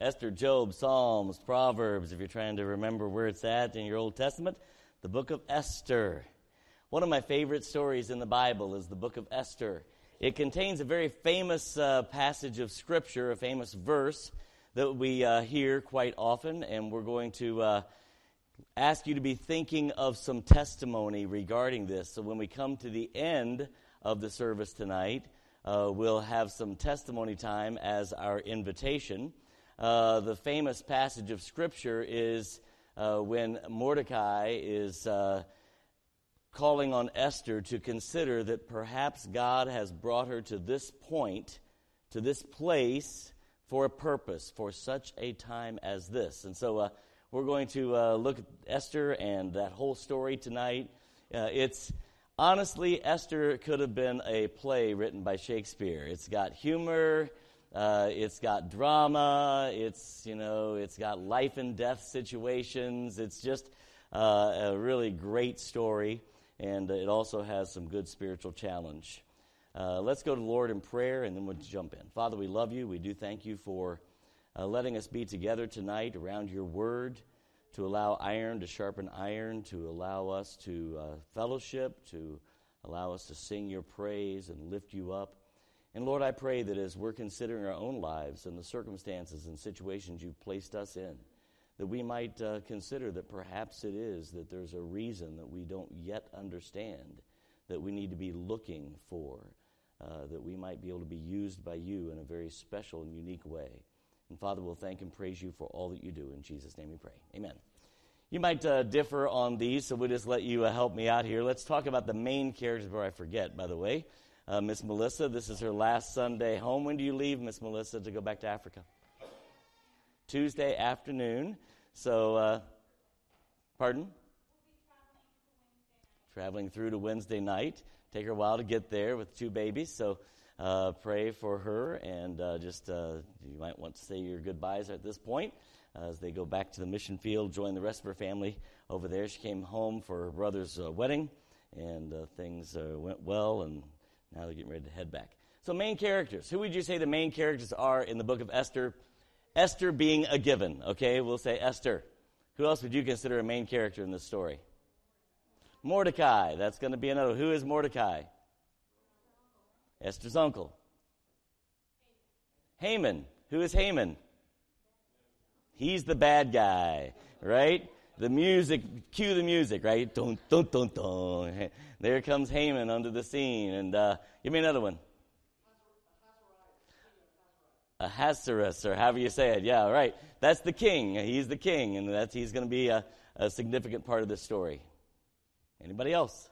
Esther, Job, Psalms, Proverbs, if you're trying to remember where it's at in your Old Testament, the book of Esther. One of my favorite stories in the Bible is the book of Esther. It contains a very famous uh, passage of Scripture, a famous verse that we uh, hear quite often, and we're going to uh, ask you to be thinking of some testimony regarding this. So when we come to the end of the service tonight, uh, we'll have some testimony time as our invitation. Uh, the famous passage of Scripture is uh, when Mordecai is uh, calling on Esther to consider that perhaps God has brought her to this point, to this place, for a purpose, for such a time as this. And so uh, we're going to uh, look at Esther and that whole story tonight. it's honestly, Esther could have been a play written by Shakespeare. It's got humor. Uh, it's got drama. It's you know, it's got life and death situations. It's just uh, a really great story, and it also has some good spiritual challenge. Uh, let's go to the Lord in prayer, and then we'll jump in. Father, we love you. We do thank you for uh, letting us be together tonight around your Word, to allow iron to sharpen iron, to allow us to uh, fellowship, to allow us to sing your praise and lift you up. And Lord, I pray that as we're considering our own lives and the circumstances and situations you've placed us in, that we might uh, consider that perhaps it is that there's a reason that we don't yet understand, that we need to be looking for, uh, that we might be able to be used by you in a very special and unique way. And Father, we'll thank and praise you for all that you do. In Jesus' name we pray. Amen. You might uh, differ on these, so we'll just let you uh, help me out here. Let's talk about the main characters before I forget, by the way. Uh, Miss Melissa, this is her last Sunday home. When do you leave, Miss Melissa, to go back to Africa? Tuesday afternoon. So, uh, pardon? Traveling through to Wednesday night. Take her a while to get there with two babies. So, uh, pray for her and uh, just uh, you might want to say your goodbyes at this point as they go back to the mission field, join the rest of her family over there. She came home for her brother's uh, wedding, and uh, things uh, went well, and now they're getting ready to head back. So, main characters. Who would you say the main characters are in the book of Esther? Esther being a given, okay? We'll say Esther. Who else would you consider a main character in this story? Mordecai. That's going to be another. Who is Mordecai? Esther's uncle. Haman. Who is Haman? He's the bad guy, right? The music, cue the music, right? Dun, dun, dun, dun. There comes Haman under the scene. And uh, give me another one. Ahasuerus, or however you say it. Yeah, right. That's the king. He's the king, and that's he's going to be a, a, significant part of this story. Anybody else?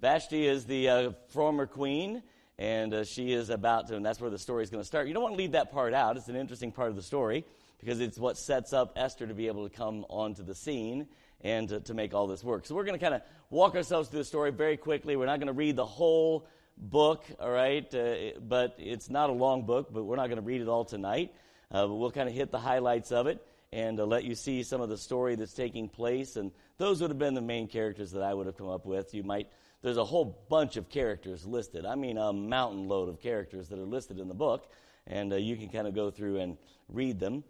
Vashti is the uh, former queen, and uh, she is about to, and that's where the story is going to start. You don't want to leave that part out. It's an interesting part of the story because it's what sets up Esther to be able to come onto the scene and to, to make all this work. So we're going to kind of walk ourselves through the story very quickly. We're not going to read the whole book, all right? Uh, but it's not a long book, but we're not going to read it all tonight. Uh, but we'll kind of hit the highlights of it and uh, let you see some of the story that's taking place. And those would have been the main characters that I would have come up with. You might, there's a whole bunch of characters listed. I mean, a mountain load of characters that are listed in the book. And uh, you can kind of go through and read them.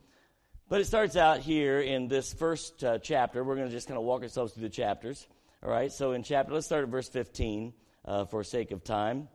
But it starts out here in this first uh, chapter. We're going to just kind of walk ourselves through the chapters. All right, so in chapter, let's start at verse 15 uh, for sake of time.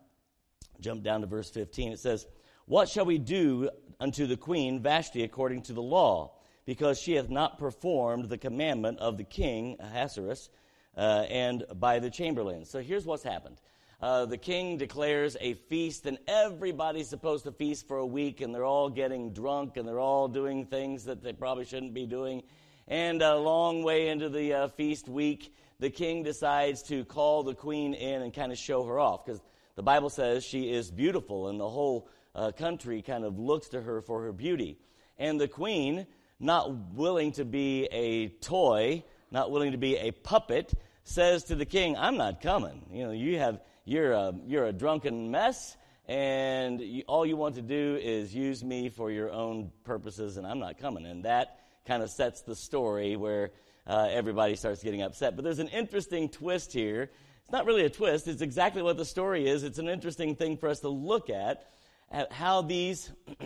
Jump down to verse 15. It says, What shall we do unto the queen Vashti according to the law? Because she hath not performed the commandment of the king Ahasuerus uh, and by the chamberlains. So here's what's happened uh, the king declares a feast, and everybody's supposed to feast for a week, and they're all getting drunk, and they're all doing things that they probably shouldn't be doing. And a long way into the uh, feast week, the king decides to call the queen in and kind of show her off, because the Bible says she is beautiful, and the whole uh, country kind of looks to her for her beauty. And the queen, not willing to be a toy, not willing to be a puppet, says to the king, I'm not coming. You know, you have you're a, you're a drunken mess, and you, all you want to do is use me for your own purposes, and I'm not coming. And that kind of sets the story where uh, everybody starts getting upset. But there's an interesting twist here. It's not really a twist, it's exactly what the story is. It's an interesting thing for us to look at, at how these.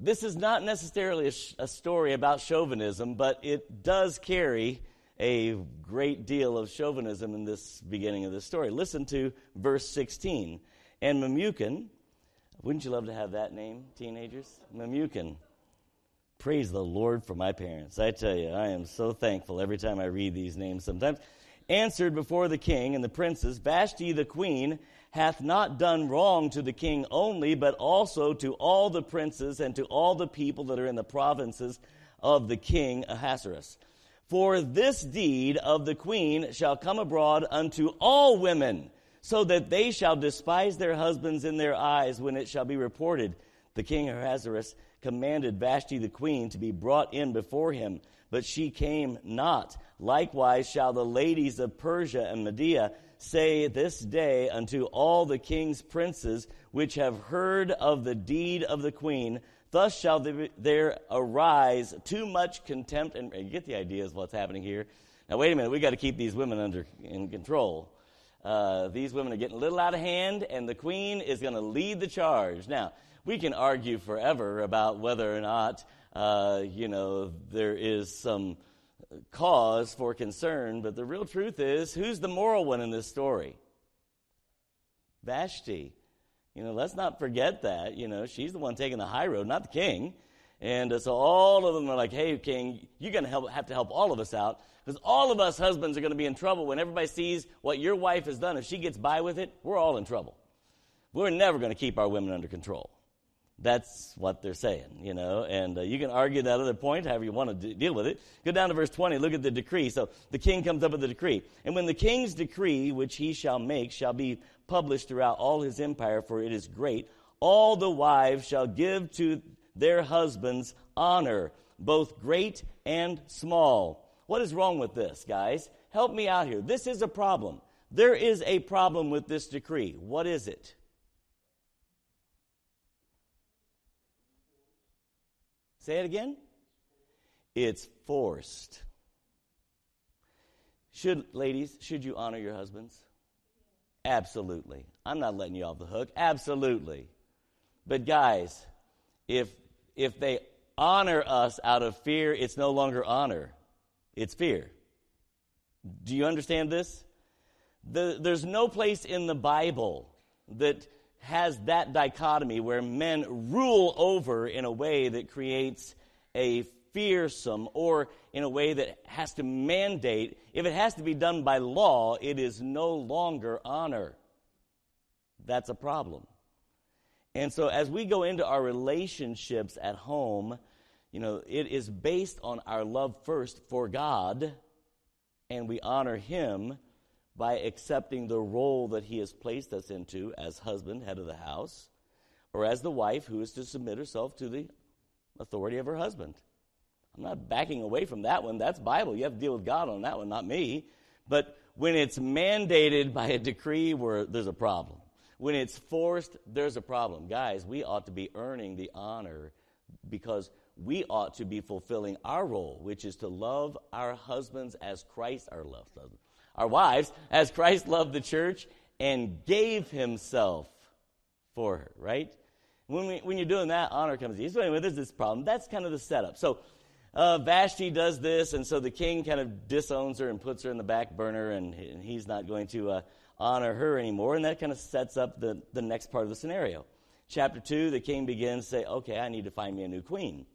This is not necessarily a, sh- a, story about chauvinism, but it does carry a great deal of chauvinism in this beginning of the story. Listen to verse 16. And Memucan, wouldn't you love to have that name, teenagers? Memucan. Praise the Lord for my parents. I tell you, I am so thankful every time I read these names sometimes. Answered before the king and the princes, Vashti the queen hath not done wrong to the king only, but also to all the princes and to all the people that are in the provinces of the king Ahasuerus. For this deed of the queen shall come abroad unto all women, so that they shall despise their husbands in their eyes when it shall be reported. The king Ahasuerus commanded Vashti the queen to be brought in before him, but she came not. Likewise shall the ladies of Persia and Media say this day unto all the king's princes which have heard of the deed of the queen, thus shall there arise too much contempt. And you get the idea of what's happening here. Now, wait a minute, we got to keep these women under in control. Uh, these women are getting a little out of hand, and the queen is going to lead the charge. Now, we can argue forever about whether or not, uh, you know, there is some cause for concern, but the real truth is who's the moral one in this story? Vashti. You know, let's not forget that. You know, she's the one taking the high road, not the king. And uh, so all of them are like, hey, king, you're going to have to help all of us out because all of us husbands are going to be in trouble when everybody sees what your wife has done. If she gets by with it, we're all in trouble. We're never going to keep our women under control. That's what they're saying, you know, and uh, you can argue that other point however you want to d- deal with it. Go down to verse 20, look at the decree. So the king comes up with the decree. And when the king's decree, which he shall make, shall be published throughout all his empire, for it is great, all the wives shall give to their husbands honor, both great and small. What is wrong with this, guys? Help me out here. This is a problem. There is a problem with this decree. What is it? Say it again. It's forced. Should, ladies, should you honor your husbands? Absolutely. I'm not letting you off the hook. Absolutely. But guys, if if they honor us out of fear, it's no longer honor. It's fear. Do you understand this? The, there's no place in the Bible that has that dichotomy where men rule over in a way that creates a fearsome or in a way that has to mandate. If it has to be done by law, it is no longer honor. That's a problem. And so as we go into our relationships at home, you know, it is based on our love first for God, and we honor Him by accepting the role that He has placed us into as husband, head of the house, or as the wife who is to submit herself to the authority of her husband. I'm not backing away from that one. That's Bible. You have to deal with God on that one, not me. But when it's mandated by a decree where there's a problem, when it's forced, there's a problem. Guys, we ought to be earning the honor because we ought to be fulfilling our role, which is to love our husbands as Christ, our loved husband, our wives, as Christ loved the church and gave himself for her, right? When, we, when you're doing that, honor comes in. So anyway, there's this problem. That's kind of the setup. So uh, Vashti does this, and so the king kind of disowns her and puts her in the back burner, and, and he's not going to uh, honor her anymore. And that kind of sets up the, the next part of the scenario. Chapter 2, the king begins to say, okay, I need to find me a new queen.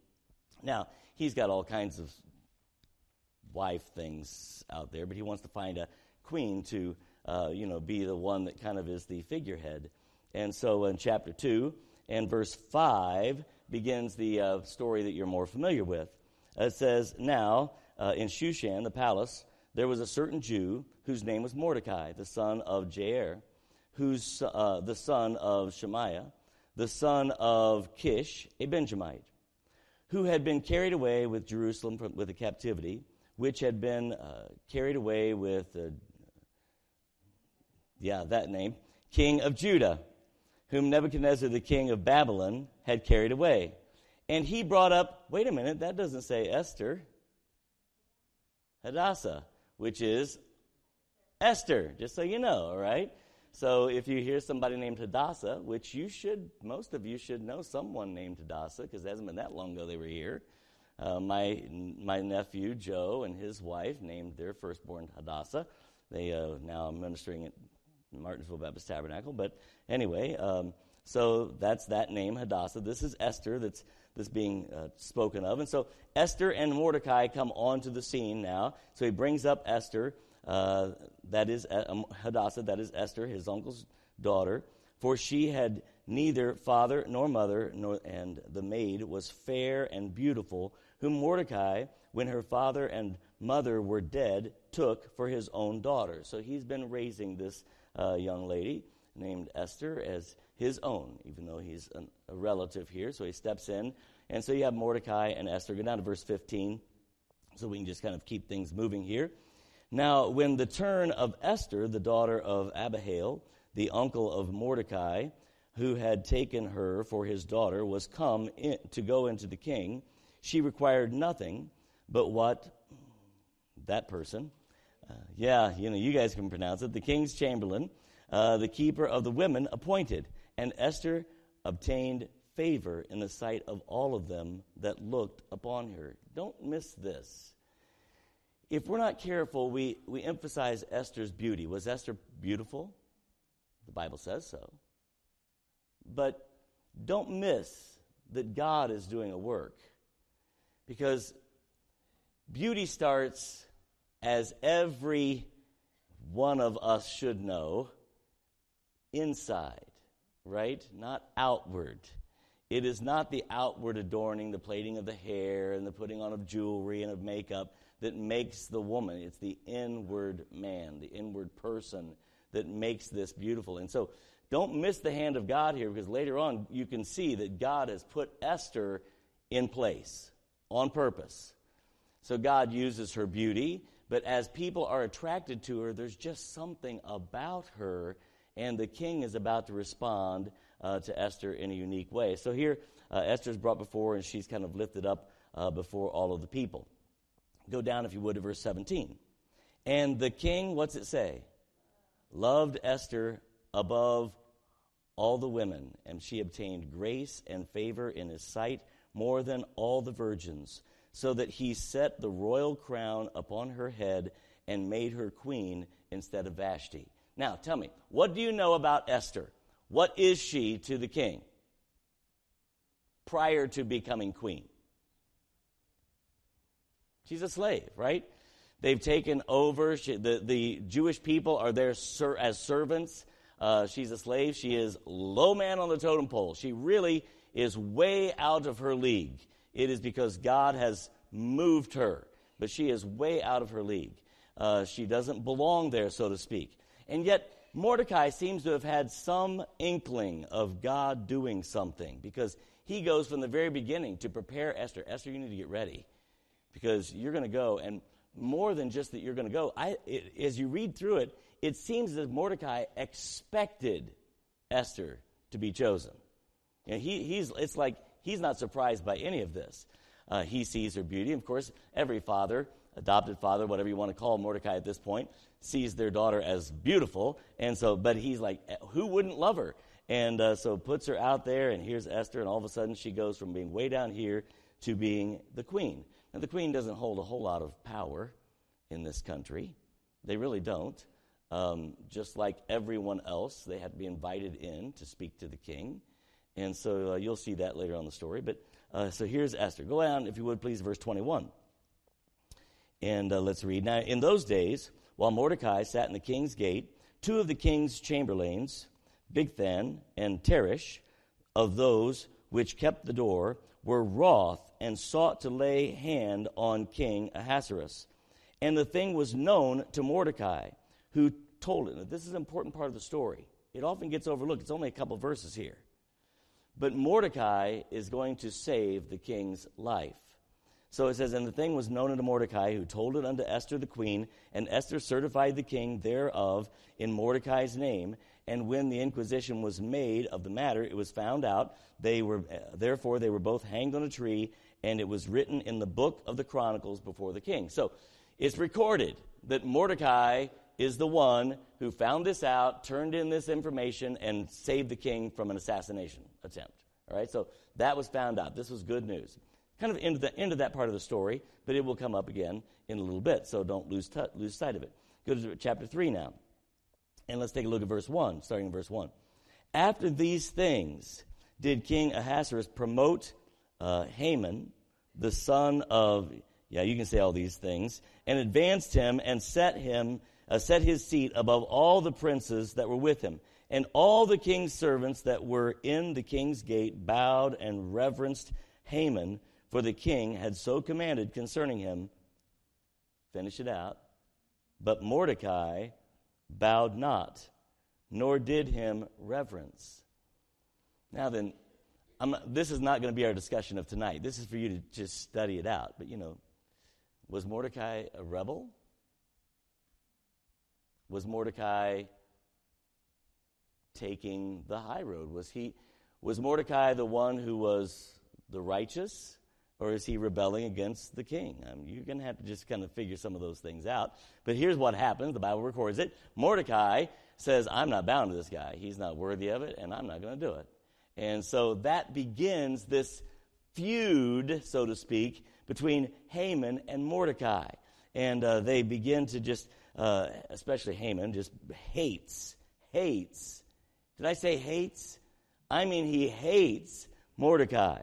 Now, he's got all kinds of wife things out there, but he wants to find a queen to, uh, you know, be the one that kind of is the figurehead. And so in chapter 2 and verse 5 begins the uh, story that you're more familiar with. It says, Now, uh, in Shushan, the palace, there was a certain Jew whose name was Mordecai, the son of Jair, who's uh, the son of Shemaiah, the son of Kish, a Benjamite, who had been carried away with Jerusalem from, with the captivity, which had been uh, carried away with, uh, yeah, that name, king of Judah, whom Nebuchadnezzar, the king of Babylon, had carried away. And he brought up, wait a minute, that doesn't say Esther. Hadassah, which is Esther, just so you know, all right? so if you hear somebody named Hadassah, which you should, most of you should know someone named Hadassah because it hasn't been that long ago they were here. Uh, my, my nephew, Joe, and his wife named their firstborn Hadassah. They uh, now ministering at Martinsville Baptist Tabernacle. But anyway, um, so that's that name, Hadassah. This is Esther that's, that's being uh, spoken of. And so Esther and Mordecai come onto the scene now. So he brings up Esther, uh, that is uh, um, Hadassah, that is Esther, his uncle's daughter. For she had neither father nor mother, nor, and the maid was fair and beautiful, whom Mordecai, when her father and mother were dead, took for his own daughter. So he's been raising this uh, young lady named Esther as his own, even though he's an, a relative here. So he steps in. And so you have Mordecai and Esther. Go down to verse 15 so we can just kind of keep things moving here. Now, when the turn of Esther, the daughter of Abihail, the uncle of Mordecai, who had taken her for his daughter, was come in, to go into the king, she required nothing but what that person, uh, yeah, you know, you guys can pronounce it, the king's chamberlain, uh, the keeper of the women, appointed. And Esther obtained favor in the sight of all of them that looked upon her. Don't miss this. If we're not careful, we, we emphasize Esther's beauty. Was Esther beautiful? The Bible says so. But don't miss that God is doing a work. Because beauty starts as every one of us should know inside, right? Not outward. It is not the outward adorning, the plaiting of the hair and the putting on of jewelry and of makeup that makes the woman. It's the inward man, the inward person that makes this beautiful. And so don't miss the hand of God here because later on you can see that God has put Esther in place on purpose. So God uses her beauty but as people are attracted to her, there's just something about her, and the king is about to respond uh, to Esther in a unique way. So here, uh, Esther's brought before, and she's kind of lifted up uh, before all of the people. Go down, if you would, to verse 17. And the king, what's it say? Loved Esther above all the women, and she obtained grace and favor in his sight more than all the virgins so that he set the royal crown upon her head and made her queen instead of Vashti. Now, tell me, what do you know about Esther? What is she to the king prior to becoming queen? She's a slave, right? They've taken over. She, the, the Jewish people are there ser, as servants. Uh, she's a slave. She is low man on the totem pole. She really is way out of her league it is because God has moved her. But she is way out of her league. Uh, she doesn't belong there, so to speak. And yet, Mordecai seems to have had some inkling of God doing something because he goes from the very beginning to prepare Esther. Esther, you need to get ready because you're going to go. And more than just that you're going to go, I, it, as you read through it, it seems that Mordecai expected Esther to be chosen. You know, he, he's, it's like he's not surprised by any of this. Uh, he sees her beauty. Of course, every father, adopted father, whatever you want to call Mordecai at this point, sees their daughter as beautiful. And so, but he's like, eh, who wouldn't love her? And uh, so puts her out there, and here's Esther, and all of a sudden she goes from being way down here to being the queen. Now, the queen doesn't hold a whole lot of power in this country. They really don't. Um, just like everyone else, they had to be invited in to speak to the king. And so uh, you'll see that later on the story. But uh, so here's Esther. Go down, if you would, please, verse 21. And uh, let's read. Now, in those days, while Mordecai sat in the king's gate, two of the king's chamberlains, Bigthan and Teresh, of those which kept the door, were wroth and sought to lay hand on King Ahasuerus. And the thing was known to Mordecai, who told it. This is an important part of the story. It often gets overlooked. It's only a couple verses here. But Mordecai is going to save the king's life. So it says, And the thing was known unto Mordecai, who told it unto Esther the queen, and Esther certified the king thereof in Mordecai's name. And when the inquisition was made of the matter, it was found out. They were, therefore, they were both hanged on a tree, and it was written in the book of the Chronicles before the king. So it's recorded that Mordecai is the one who found this out, turned in this information, and saved the king from an assassination attempt. All right, so that was found out. This was good news. Kind of end of the end of that part of the story, but it will come up again in a little bit, so don't lose, t- lose sight of it. Go to chapter 3 now. And let's take a look at verse 1, starting in verse 1. After these things did King Ahasuerus promote uh, Haman, the son of, yeah, you can say all these things, and advanced him and set him, uh, set his seat above all the princes that were with him. And all the king's servants that were in the king's gate bowed and reverenced Haman, for the king had so commanded concerning him. Finish it out. But Mordecai bowed not, nor did him reverence. Now then, I'm, this is not going to be our discussion of tonight. This is for you to just study it out. But you know, was Mordecai a rebel? Was Mordecai taking the high road? Was he was Mordecai the one who was the righteous? Or is he rebelling against the king? I mean, you're going to have to just kind of figure some of those things out. But here's what happens the Bible records it. Mordecai says, I'm not bound to this guy. He's not worthy of it, and I'm not going to do it. And so that begins this feud, so to speak, between Haman and Mordecai. And uh, they begin to just, uh, especially Haman, just hates, hates. Did I say hates? I mean, he hates Mordecai.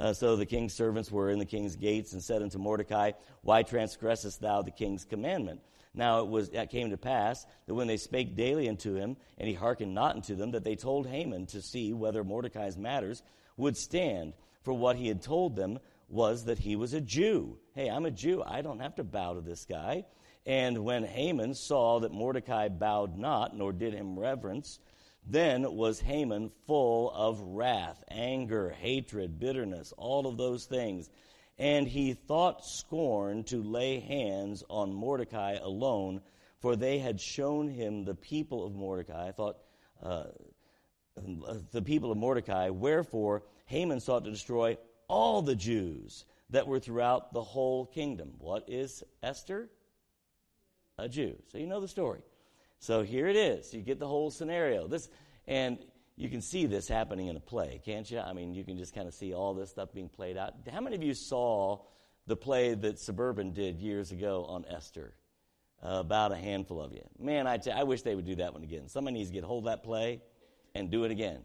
Uh, so the king's servants were in the king's gates and said unto Mordecai, Why transgressest thou the king's commandment? Now it was that came to pass that when they spake daily unto him, and he hearkened not unto them, that they told Haman to see whether Mordecai's matters would stand. For what he had told them was that he was a Jew. Hey, I'm a Jew. I don't have to bow to this guy. And when Haman saw that Mordecai bowed not, nor did him reverence, then was Haman full of wrath, anger, hatred, bitterness, all of those things. And he thought scorn to lay hands on Mordecai alone, for they had shown him the people of Mordecai. I thought, uh, the people of Mordecai. Wherefore, Haman sought to destroy all the Jews that were throughout the whole kingdom. What is Esther? A Jew. So you know the story. So here it is. You get the whole scenario. This and you can see this happening in a play, can't you? I mean, you can just kind of see all this stuff being played out. How many of you saw the play that Suburban did years ago on Esther? Uh, about a handful of you. Man, I, t- I wish they would do that one again. Somebody needs to get hold of that play and do it again.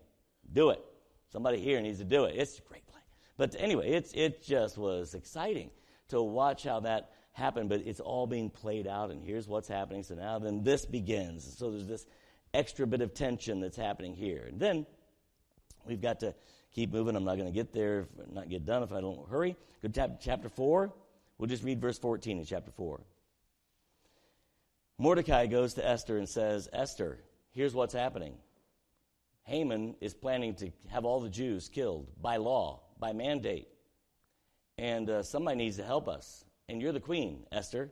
Do it. Somebody here needs to do it. It's a great play. But anyway, it's, it just was exciting to watch how that happened, but it's all being played out, and here's what's happening. So now then this begins. So there's this extra bit of tension that's happening here. And then we've got to keep moving. I'm not going to get there, not get done if I don't hurry. Go to chapter 4. We'll just read verse 14 in chapter 4. Mordecai goes to Esther and says, Esther, here's what's happening. Haman is planning to have all the Jews killed by law, by mandate. And uh, somebody needs to help us and you're the queen, Esther.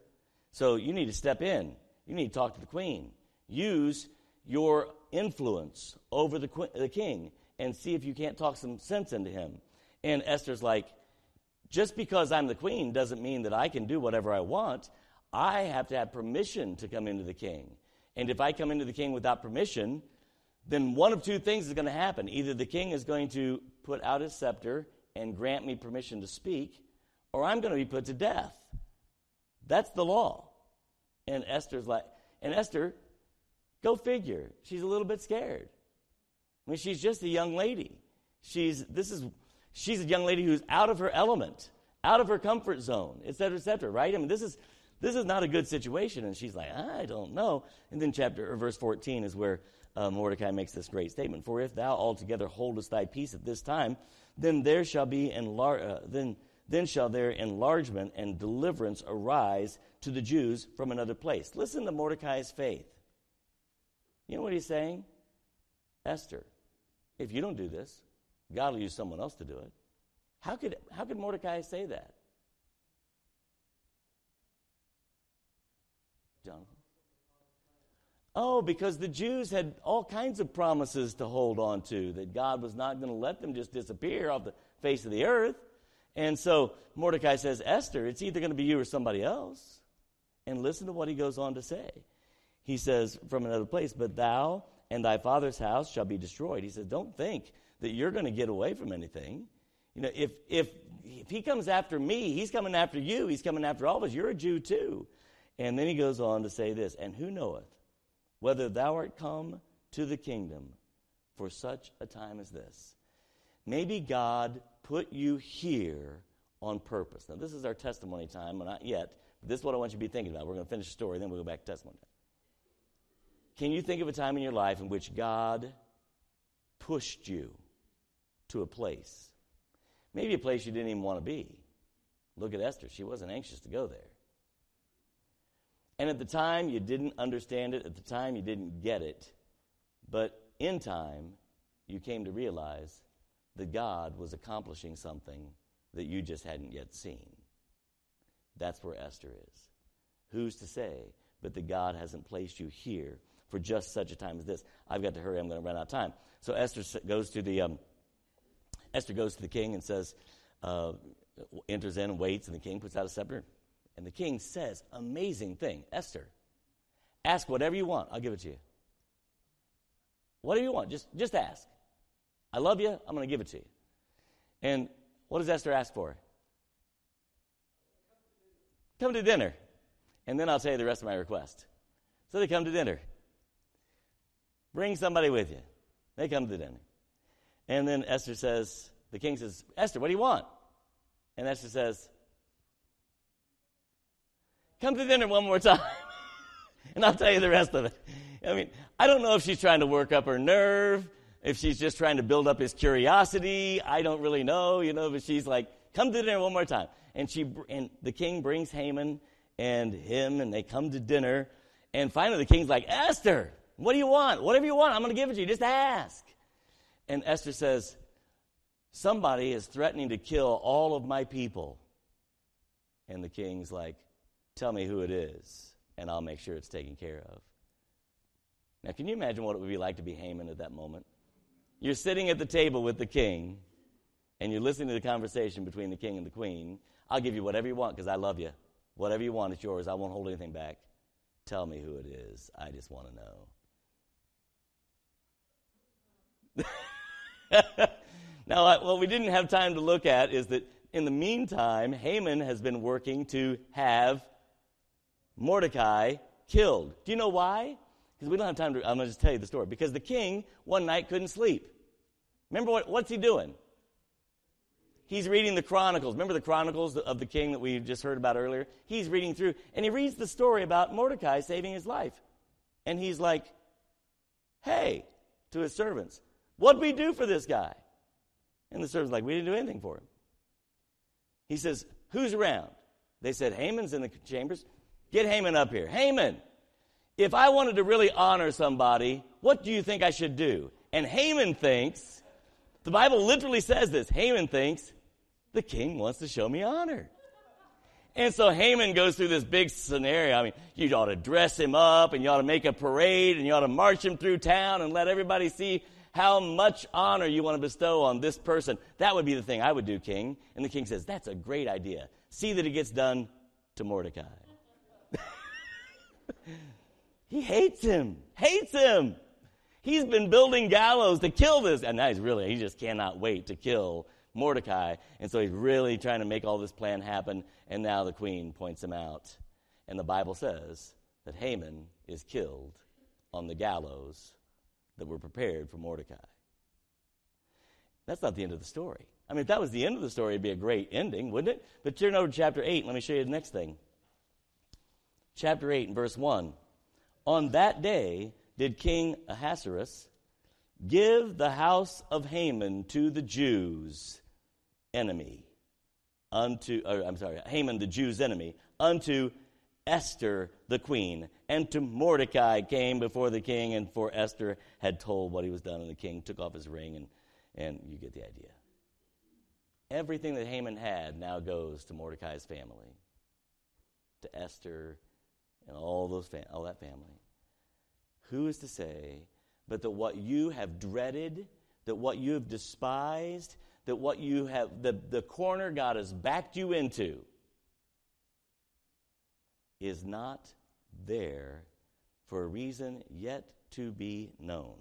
So you need to step in. You need to talk to the queen. Use your influence over the, the king and see if you can't talk some sense into him. And Esther's like, just because I'm the queen doesn't mean that I can do whatever I want. I have to have permission to come into the king. And if I come into the king without permission, then one of two things is going to happen. Either the king is going to put out his scepter and grant me permission to speak, or I'm going to be put to death. That's the law. And Esther's like, and Esther, go figure, she's a little bit scared. I mean, she's just a young lady. She's, this is, she's a young lady who's out of her element, out of her comfort zone, et cetera, et cetera, right? I mean, this is, this is not a good situation. And she's like, I don't know. And then chapter, or verse 14 is where uh, Mordecai makes this great statement. For if thou altogether holdest thy peace at this time, then there shall be enlar- uh, then then shall their enlargement and deliverance arise to the Jews from another place. Listen to Mordecai's faith. You know what he's saying? Esther, if you don't do this, God will use someone else to do it. How could, how could Mordecai say that? Jonathan? Oh, because the Jews had all kinds of promises to hold on to, that God was not going to let them just disappear off the face of the earth. And so Mordecai says, Esther, it's either going to be you or somebody else. And listen to what he goes on to say. he says from another place, But thou and thy father's house shall be destroyed. He says, Don't think that you're going to get away from anything. You know, if, if, if he comes after me, he's coming after you, he's coming after all of us. You're a Jew too. And then he goes on to say this, And who knoweth whether thou art come to the kingdom for such a time as this? Maybe God put you here on purpose. Now, this is our testimony time, well, not yet, but this is what I want you to be thinking about. We're going to finish the story, then we'll go back to testimony time. Can you think of a time in your life in which God pushed you to a place? Maybe a place you didn't even want to be. Look at Esther. She wasn't anxious to go there. And at the time, you didn't understand it. At the time, you didn't get it. But in time, you came to realize that God was accomplishing something that you just hadn't yet seen. That's where Esther is. Who's to say but that God hasn't placed you here for just such a time as this? I've got to hurry. I'm going to run out of time. So Esther goes to the um, Esther goes to the king and says, uh, enters in and waits, and the king puts out a scepter. And the king says, amazing thing, Esther, ask whatever you want. I'll give it to you. Whatever you want, just, just ask. I love you. I'm going to give it to you. And what does Esther ask for? Come to dinner. And then I'll tell you the rest of my request. So they come to dinner. Bring somebody with you. They come to dinner. And then Esther says, the king says, Esther, what do you want? And Esther says, Come to dinner one more time. and I'll tell you the rest of it. I mean, I don't know if she's trying to work up her nerve if she's just trying to build up his curiosity, I don't really know, you know, but she's like, come to dinner one more time. And she and the king brings Haman and him and they come to dinner. And finally the king's like, Esther, what do you want? Whatever you want, I'm going to give it to you. Just ask. And Esther says, somebody is threatening to kill all of my people. And the king's like, tell me who it is, and I'll make sure it's taken care of. Now, can you imagine what it would be like to be Haman at that moment? You're sitting at the table with the king, and you're listening to the conversation between the king and the queen. I'll give you whatever you want because I love you. Whatever you want, it's yours. I won't hold anything back. Tell me who it is. I just want to know. now, what we didn't have time to look at is that in the meantime, Haman has been working to have Mordecai killed. Do you know why? Because we don't have time to, I'm going to just tell you the story. Because the king one night couldn't sleep. Remember what, what's he doing? He's reading the Chronicles. Remember the Chronicles of the king that we just heard about earlier? He's reading through, and he reads the story about Mordecai saving his life. And he's like, hey, to his servants, what'd we do for this guy? And the servants like, we didn't do anything for him. He says, who's around? They said, Haman's in the chambers. Get Haman up here. Haman, if I wanted to really honor somebody, what do you think I should do? And Haman thinks, the Bible literally says this Haman thinks, the king wants to show me honor. And so Haman goes through this big scenario. I mean, you ought to dress him up and you ought to make a parade and you ought to march him through town and let everybody see how much honor you want to bestow on this person. That would be the thing I would do, king. And the king says, That's a great idea. See that it gets done to Mordecai. he hates him, hates him. He's been building gallows to kill this. And now he's really, he just cannot wait to kill Mordecai. And so he's really trying to make all this plan happen. And now the queen points him out. And the Bible says that Haman is killed on the gallows that were prepared for Mordecai. That's not the end of the story. I mean, if that was the end of the story, it'd be a great ending, wouldn't it? But turn over to chapter 8. Let me show you the next thing. Chapter 8 and verse 1. On that day, did King Ahasuerus give the house of Haman to the Jews' enemy, unto, or, I'm sorry, Haman the Jews' enemy, unto Esther the queen, and to Mordecai came before the king, and for Esther had told what he was done, and the king took off his ring, and, and you get the idea. Everything that Haman had now goes to Mordecai's family, to Esther, and all those fam- all that family. Who is to say but that what you have dreaded, that what you have despised, that what you have, the, the corner God has backed you into, is not there for a reason yet to be known.